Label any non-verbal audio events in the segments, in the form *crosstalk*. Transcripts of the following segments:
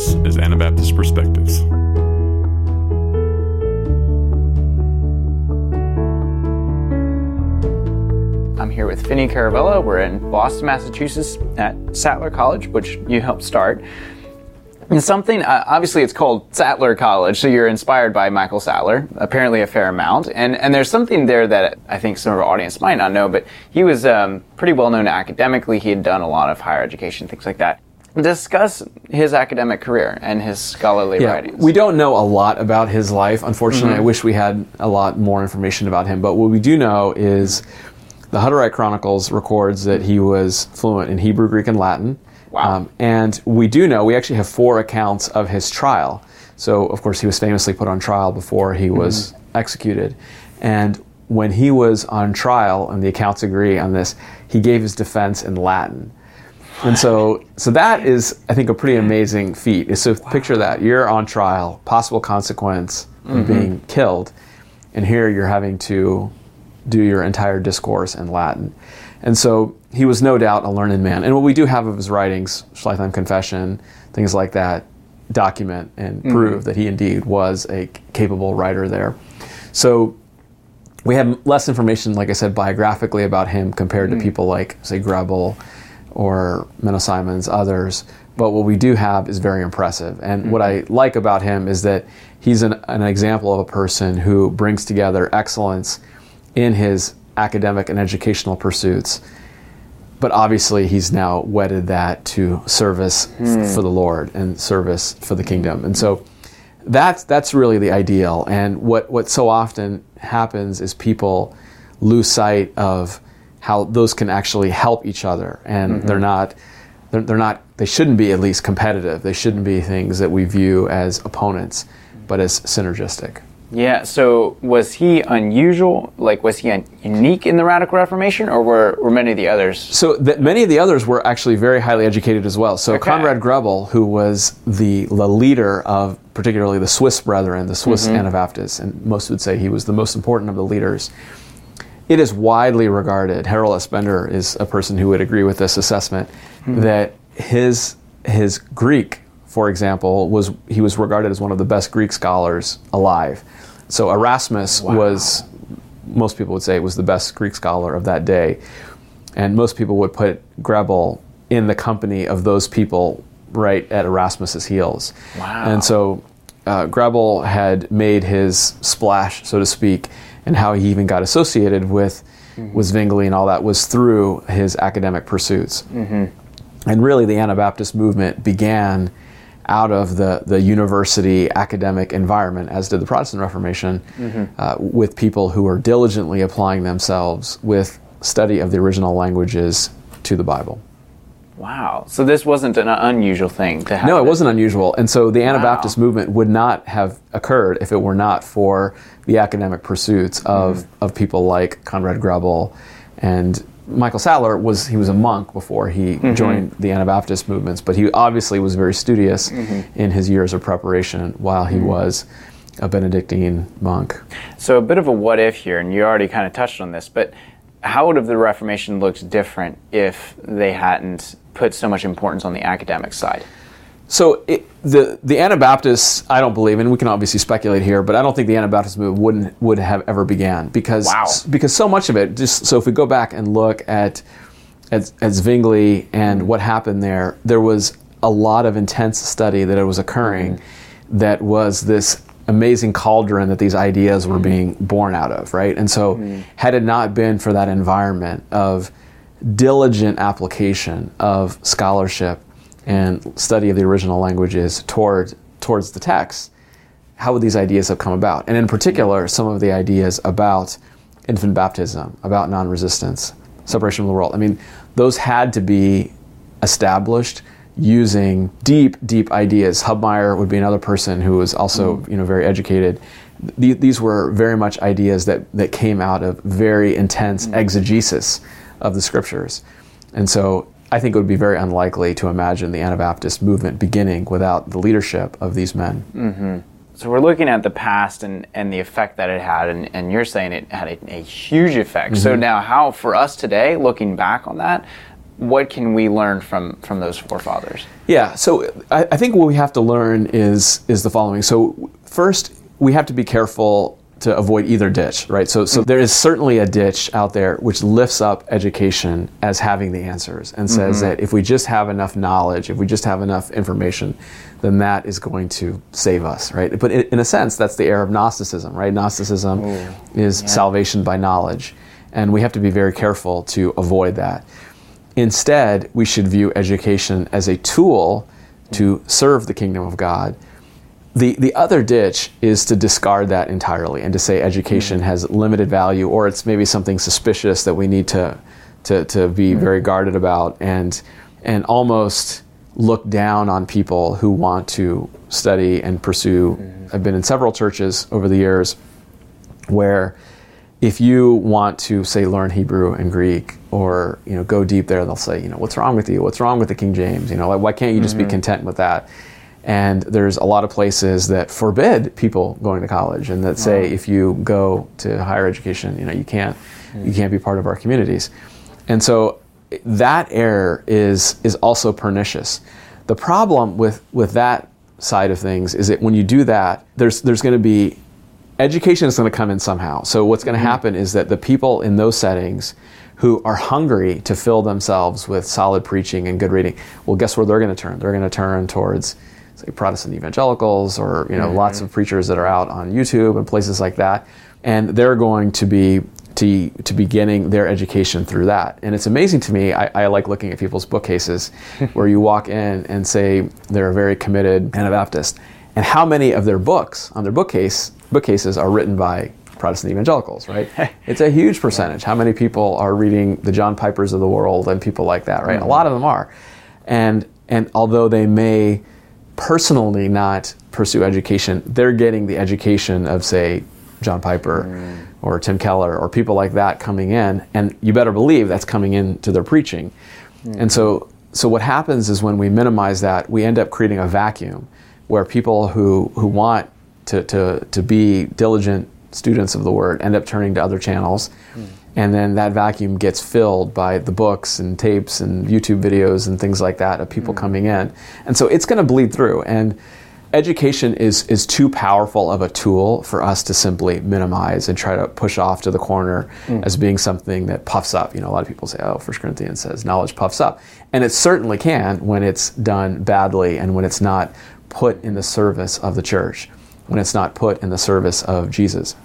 This is Anabaptist Perspectives. I'm here with Finny Kuruvilla. We're in Boston, Massachusetts at Sattler College, which you helped start. And something, uh, obviously, it's called Sattler College, so you're inspired by Michael Sattler, apparently a fair amount. And and there's something there that I think some of our audience might not know, but he was um, pretty well known academically. He had done a lot of higher education, things like that. Discuss his academic career and his scholarly Yeah, writings. we don't know a lot about his life. Unfortunately, I wish we had a lot more information about him. But what we do know is the Hutterite Chronicles records that he was fluent in Hebrew, Greek, and Latin. Um, Wow. and we do know we actually have four accounts of his trial. So, of course, he was famously put on trial before he was executed. And when he was on trial, and the accounts agree on this, he gave his defense in Latin. And so, so that is, I think, a pretty amazing feat. So picture that you're on trial, possible consequence of mm-hmm. being killed, and here you're having to do your entire discourse in Latin. And so he was no doubt a learned man. And what we do have of his writings, Schleitheim Confession, things like that, document and mm-hmm. prove that he indeed was a capable writer there. So we have less information, like I said, biographically about him compared to mm. people like, say, Grebel or Menno Simons, others. But what we do have is very impressive. And what mm-hmm. I like about him is that he's an, an example of a person who brings together excellence in his academic and educational pursuits. But obviously, he's now wedded that to service f- for the Lord and service for the kingdom. And so that's that's really the ideal. And what what so often happens is people lose sight of how those can actually help each other, and mm-hmm. they're not they're, they're not they shouldn't be at least competitive. They shouldn't be things that we view as opponents, but as synergistic. Yeah. So was he unusual? Like, was he un- unique in the Radical Reformation, or were, were many of the others? So that many of the others were actually very highly educated as well. So Okay. Conrad Grebel, who was the, the leader of particularly the Swiss Brethren, the Swiss mm-hmm. Anabaptists, and most would say he was the most important of the leaders. It is widely regarded. Harold S. Bender is a person who would agree with this assessment hmm. that his his Greek, for example, was he was regarded as one of the best Greek scholars alive. So Erasmus was most people would say was the best Greek scholar of that day. And most people would put Grebel in the company of those people right at Erasmus's heels. Wow. And so uh, Grebel had made his splash, so to speak, and how he even got associated with with Zwingli and all that was through his academic pursuits. And really, the Anabaptist movement began out of the, the university academic environment, as did the Protestant Reformation, uh, with people who were diligently applying themselves with study of the original languages to the Bible. Wow. So this wasn't an unusual thing to have. No, it wasn't unusual. And so the Anabaptist Wow. movement would not have occurred if it were not for the academic pursuits of, Mm-hmm. of people like Conrad Grebel and Michael Sattler was he was a monk before he Mm-hmm. joined the Anabaptist movements, but he obviously was very studious Mm-hmm. in his years of preparation while he was a Benedictine monk. So a bit of a what if here, and you already kind of touched on this, but how would have the Reformation looked different if they hadn't put so much importance on the academic side? So it, the the Anabaptists, I don't believe, and we can obviously speculate here, but I don't think the Anabaptist movement wouldn't would have ever began because Wow. because so much of it just so if we go back and look at at, at Zwingli and mm-hmm. what happened there, there was a lot of intense study that was occurring mm-hmm. that was this amazing cauldron that these ideas were mm-hmm. being born out of, right? And so mm-hmm. had it not been for that environment of diligent application of scholarship and study of the original languages toward towards the text, how would these ideas have come about? And in particular, some of the ideas about infant baptism, about non-resistance, separation from the world. I mean, those had to be established using deep, deep ideas. Hubmaier would be another person who was also, mm-hmm. you know, very educated. Th- These were very much ideas that, that came out of very intense mm-hmm. exegesis of the scriptures. And so I think it would be very unlikely to imagine the Anabaptist movement beginning without the leadership of these men. Mm-hmm. So we're looking at the past and, and the effect that it had, and, and you're saying it had a, a huge effect. So Mm-hmm. now, how for us today, looking back on that, what can we learn from from those forefathers? Yeah, so I, I think what we have to learn is is the following. So first, we have to be careful to avoid either ditch, right? So, so there is certainly a ditch out there which lifts up education as having the answers and says mm-hmm. that if we just have enough knowledge, if we just have enough information, then that is going to save us, right? But in, in a sense, that's the error of Gnosticism, right? Gnosticism Ooh, is yeah. salvation by knowledge, and we have to be very careful to avoid that. Instead, we should view education as a tool to serve the kingdom of God. The, the other ditch is to discard that entirely and to say education mm-hmm. has limited value or it's maybe something suspicious that we need to, to, to be mm-hmm. very guarded about and, and almost look down on people who want to study and pursue. Mm-hmm. I've been in several churches over the years where if you want to say learn Hebrew and Greek or you know go deep there, they'll say you know what's wrong with you? What's wrong with the King James? You know why can't you just mm-hmm. be content with that? And there's a lot of places that forbid people going to college and that say wow. if you go to higher education, you know you can't mm-hmm. you can't be part of our communities. And so that error is is also pernicious. The problem with with that side of things is that when you do that, there's there's going to be education is going to come in somehow. So what's going to mm-hmm. happen is that the people in those settings who are hungry to fill themselves with solid preaching and good reading, well, guess where they're going to turn? They're going to turn towards say Protestant evangelicals or you know mm-hmm. lots of preachers that are out on YouTube and places like that, and they're going to be to, to beginning their education through that. And it's amazing to me, I, I like looking at people's bookcases *laughs* where you walk in and say they're a very committed Anabaptist, and how many of their books on their bookcase bookcases are written by Protestant evangelicals, right? it's a huge percentage. How many people are reading the John Pipers of the world and people like that, right? Mm-hmm. A lot of them are. And and although they may personally not pursue education, they're getting the education of say John Piper mm. or Tim Keller or people like that coming in, and you better believe that's coming into their preaching. Mm. And so, so what happens is when we minimize that, we end up creating a vacuum where people who, who want to, to, to be diligent students of the word end up turning to other channels. Mm. And then that vacuum gets filled by the books and tapes and YouTube videos and things like that of people mm. coming in. And so it's going to bleed through. And education is is too powerful of a tool for us to simply minimize and try to push off to the corner mm. as being something that puffs up. You know, a lot of people say, "Oh, First Corinthians says knowledge puffs up," and it certainly can when it's done badly and when it's not put in the service of the church, when it's not put in the service of Jesus.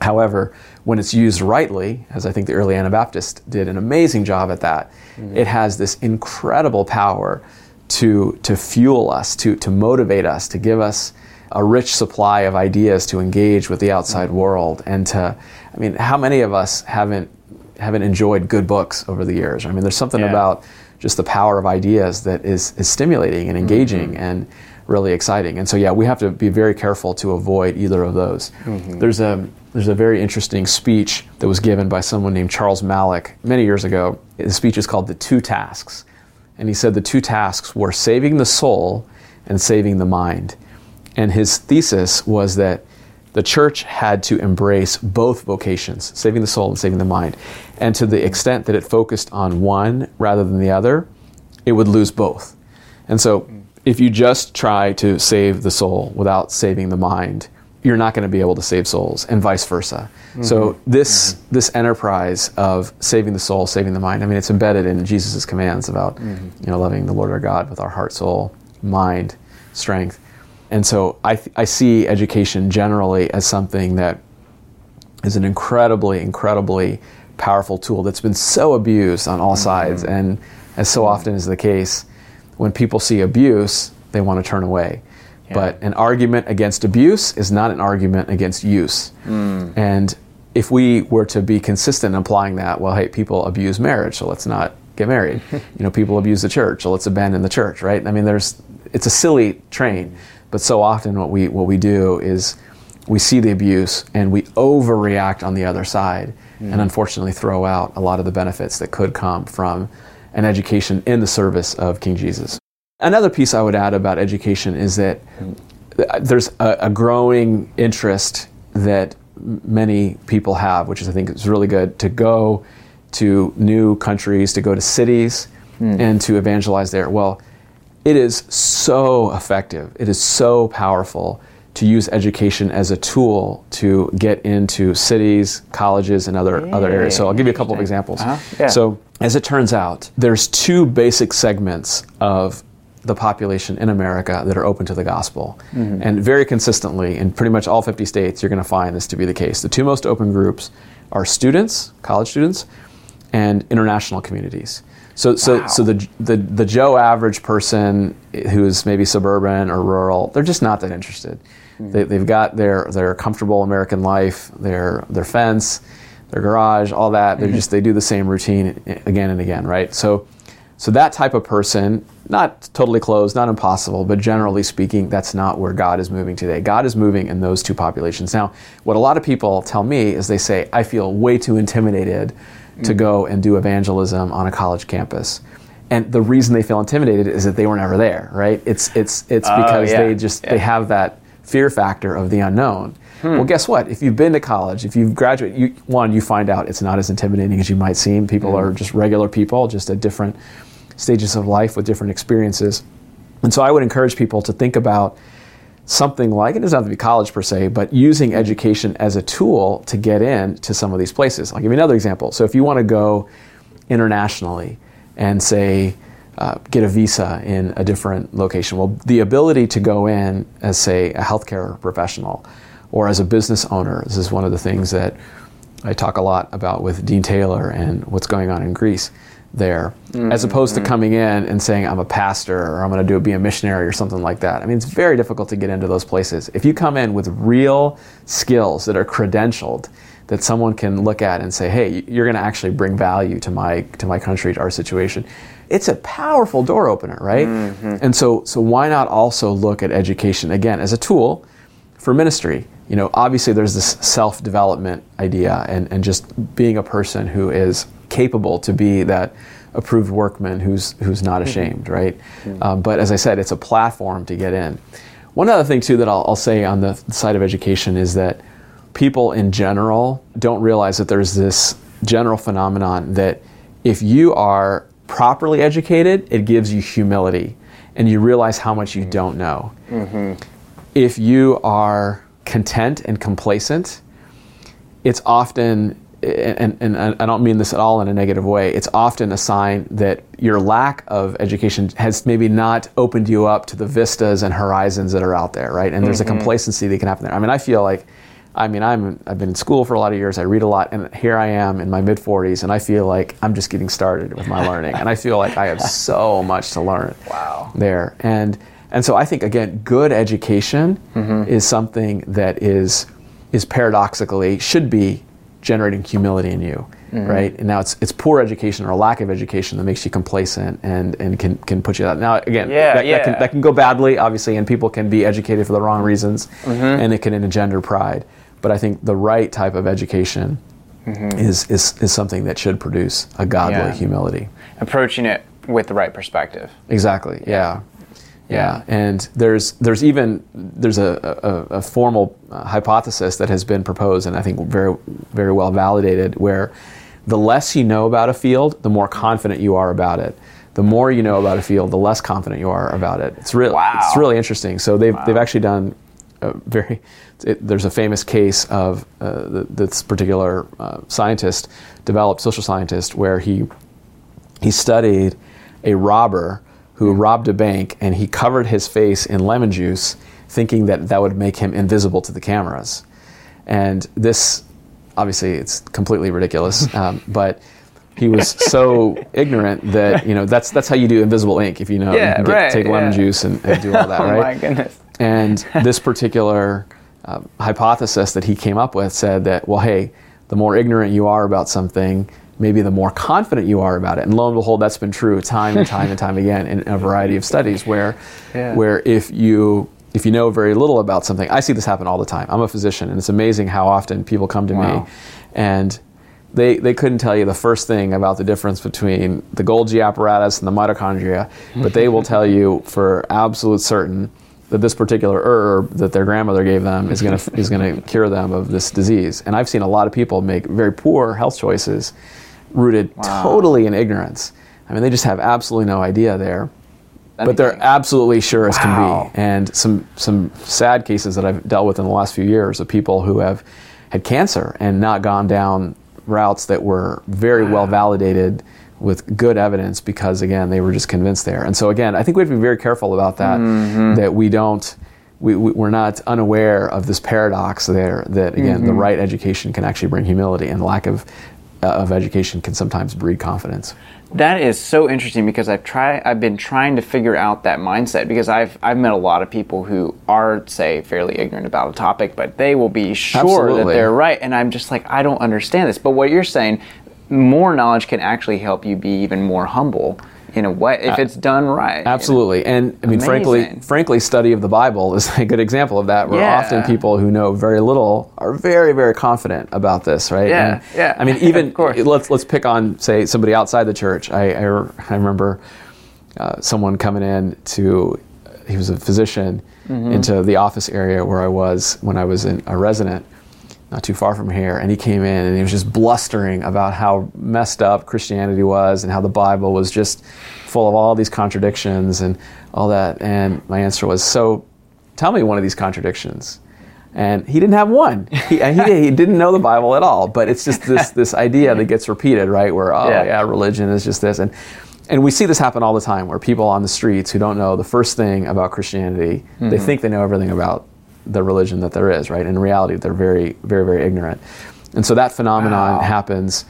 However, when it's used rightly, as I think the early Anabaptists did an amazing job at that, mm. it has this incredible power to, to fuel us, to, to motivate us, to give us a rich supply of ideas to engage with the outside world. And to, I mean, how many of us haven't, haven't enjoyed good books over the years? I mean, there's something yeah. about just the power of ideas that is, is stimulating and engaging mm-hmm. and really exciting. And so, yeah, we have to be very careful to avoid either of those. Mm-hmm. There's a there's a very interesting speech that was given by someone named Charles Malik many years ago. The speech is called "The Two Tasks." And he said the two tasks were saving the soul and saving the mind. And his thesis was that the church had to embrace both vocations, saving the soul and saving the mind. And to the extent that it focused on one rather than the other, it would lose both. And so if you just try to save the soul without saving the mind, you're not going to be able to save souls, and vice versa. Mm-hmm. So this mm-hmm. this enterprise of saving the soul, saving the mind. I mean, it's embedded in Jesus' commands about mm-hmm. you know loving the Lord our God with our heart, soul, mind, strength. And so I th- I see education generally as something that is an incredibly incredibly powerful tool that's been so abused on all mm-hmm. sides, and as so often is the case, when people see abuse, they want to turn away. But an argument against abuse is not an argument against use. Mm. And if we were to be consistent in applying that, well, hey, people abuse marriage, so let's not get married. *laughs* you know, people abuse the church, so let's abandon the church, right? I mean, there's it's a silly train, but so often what we what we do is we see the abuse and we overreact on the other side, mm. and unfortunately throw out a lot of the benefits that could come from an education in the service of King Jesus. Another piece I would add about education is that there's a, a growing interest that many people have, which is, I think is really good, to go to new countries, to go to cities, hmm. and to evangelize there. Well, it is so effective. It is so powerful to use education as a tool to get into cities, colleges, and other other areas. So I'll give you a couple of examples. Uh-huh, yeah. So as it turns out, there's two basic segments of the population in America that are open to the gospel. And very consistently, in pretty much all 50 states, you're going to find this to be the case. The two most open groups are students, college students, and international communities. So, so, Wow. so the, the the Joe average person who's maybe suburban or rural, they're just not that interested. Mm-hmm. They, they've got their their comfortable American life, their their fence, their garage, all that. They're mm-hmm. just they do the same routine again and again, right? So, so that type of person, not totally closed, not impossible, but generally speaking, that's not where God is moving today. God is moving in those two populations. Now, what a lot of people tell me is they say, I feel way too intimidated to mm. go and do evangelism on a college campus. And the reason they feel intimidated is that they were never there, right? It's it's it's Oh, because yeah, they just they have that fear factor of the unknown. Hmm. Well, guess what? If you've been to college, if you've graduated, you, one, you find out it's not as intimidating as you might seem. People Hmm. are just regular people, just at different stages of life with different experiences. And so I would encourage people to think about something like it doesn't have to be college per se, but using education as a tool to get in to some of these places. I'll give you another example. So if you want to go internationally and say uh, get a visa in a different location, well, the ability to go in as say a healthcare professional or as a business owner, this is one of the things that I talk a lot about with Dean Taylor and what's going on in Greece there, as opposed to coming in and saying I'm a pastor or I'm going to do be a missionary or something like that. I mean, it's very difficult to get into those places. If you come in with real skills that are credentialed, that someone can look at and say, "Hey, you're going to actually bring value to my to my country, to our situation." It's a powerful door opener, right? Mm-hmm. And so, so why not also look at education again as a tool for ministry. You know, obviously there's this self-development idea and, and just being a person who is capable to be that approved workman who's who's not mm-hmm. ashamed, right? Mm-hmm. Um, but as I said, it's a platform to get in. One other thing too that I'll, I'll say on the side of education is that people in general don't realize that there's this general phenomenon that if you are properly educated, it gives you humility and you realize how much you mm. don't know mm-hmm. if you are content and complacent, it's often, and, and, and I don't mean this at all in a negative way, it's often a sign that your lack of education has maybe not opened you up to the vistas and horizons that are out there, right? And there's a mm-hmm. complacency that can happen there. I mean, I feel like, I mean, I'm, I've been in school for a lot of years, I read a lot, and here I am in my mid 40s, and I feel like I'm just getting started with my learning. And I feel like I have *laughs* so much to learn Wow. there. And and so I think again, good education mm-hmm. is something that is is paradoxically should be generating humility in you, mm-hmm. right? And now it's it's poor education or a lack of education that makes you complacent and and can can put you out. Now again, Yeah, that, that can yeah. that can go badly, obviously, and people can be educated for the wrong reasons, mm-hmm. and it can engender pride. But I think the right type of education is, is is something that should produce a godly Yeah. humility. Approaching it with the right perspective. Exactly. Yeah. Yeah. And there's there's even there's a, a, a formal uh, hypothesis that has been proposed and I think very very well validated where the less you know about a field, the more confident you are about it. The more you know about a field, the less confident you are about it. It's really Wow. it's really interesting. So they've they've actually done a very it, there's a famous case of uh, th- this particular uh, scientist developed social scientist where he he studied a robber who robbed a bank and he covered his face in lemon juice thinking that that would make him invisible to the cameras and this obviously it's completely ridiculous *laughs* um, but he was so ignorant that you know that's that's how you do invisible ink if you know Yeah, you right, take lemon yeah. juice and, and do all that *laughs* oh right my goodness. And *laughs* this particular uh, hypothesis that he came up with said that, well, hey, the more ignorant you are about something, maybe the more confident you are about it. And lo and behold, that's been true time and time and time again in a variety of studies where, Yeah. where if you if you know very little about something, I see this happen all the time. I'm a physician, and it's amazing how often people come to Wow. me and they, they couldn't tell you the first thing about the difference between the Golgi apparatus and the mitochondria, but they will *laughs* tell you for absolute certain that this particular herb that their grandmother gave them is going *laughs* to is going to cure them of this disease. And I've seen a lot of people make very poor health choices rooted totally in ignorance. I mean, they just have absolutely no idea there. But they're absolutely sure as Wow. can be. And some some sad cases that I've dealt with in the last few years of people who have had cancer and not gone down routes that were very well validated with good evidence because again they were just convinced there. And so again, I think we have to be very careful about that. Mm-hmm. That we don't. We, we, we're not unaware of this paradox there that again Mm-hmm. the right education can actually bring humility and lack of uh, of education can sometimes breed confidence. That is so interesting because I've try I've been trying to figure out that mindset because I've I've met a lot of people who are say fairly ignorant about a topic, but they will be sure that they're right, and I'm just like I don't understand this. But what you're saying, more knowledge can actually help you be even more humble in a way if it's done right. you know? Absolutely, and I mean, frankly, Amazing. frankly, study of the Bible is *laughs* a good example of that. Where Yeah. often people who know very little are very, very confident about this, right? Yeah, And, yeah. I mean, *laughs* even Of course. let's let's pick on say somebody outside the church. I I, I remember uh, someone coming in to he was a physician Mm-hmm. into the office area where I was when I was in, a resident not too far from here, and he came in and he was just blustering about how messed up Christianity was and how the Bible was just full of all these contradictions and all that. And my answer was, "So, tell me one of these contradictions." And he didn't have one. He, he, he didn't know the Bible at all. But it's just this this idea that gets repeated, right? Where oh Yeah. yeah, religion is just this, and and we see this happen all the time, where people on the streets who don't know the first thing about Christianity, they mm-hmm. think they know everything about the religion that there is, right? In reality, they're very, very, very ignorant. And so that phenomenon Wow. happens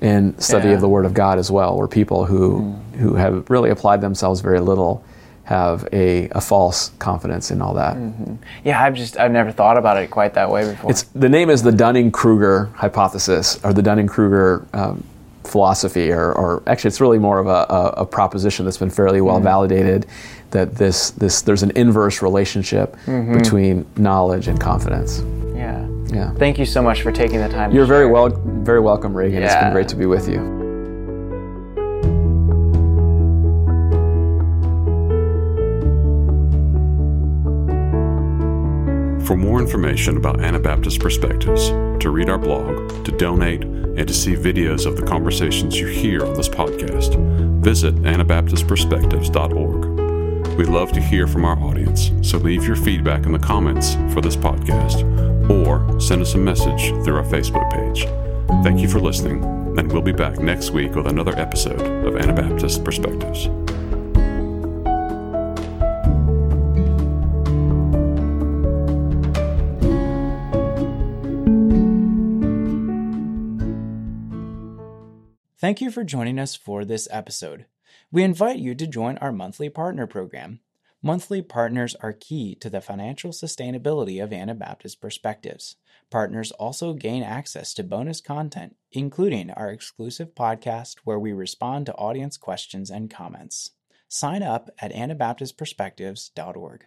in study Yeah. of the Word of God as well, where people who hmm. who have really applied themselves very little have a, a false confidence in all that. Mm-hmm. Yeah, I've just I've never thought about it quite that way before. It's the name is the Dunning Kruger hypothesis or the Dunning Kruger um, philosophy, or, or actually, it's really more of a, a, a proposition that's been fairly well hmm. validated. That this this there's an inverse relationship mm-hmm. between knowledge and confidence. yeah. Yeah. Thank you so much for taking the time. to You're very share. well, very welcome, Reagan. It's been great to be with you. For more information about Anabaptist Perspectives, to read our blog, to donate, and to see videos of the conversations you hear on this podcast, visit AnabaptistPerspectives.org. We love to hear from our audience, so leave your feedback in the comments for this podcast or send us a message through our Facebook page. Thank you for listening, and we'll be back next week with another episode of Anabaptist Perspectives. Thank you for joining us for this episode. We invite you to join our monthly partner program. Monthly partners are key to the financial sustainability of Anabaptist Perspectives. Partners also gain access to bonus content, including our exclusive podcast where we respond to audience questions and comments. Sign up at AnabaptistPerspectives.org.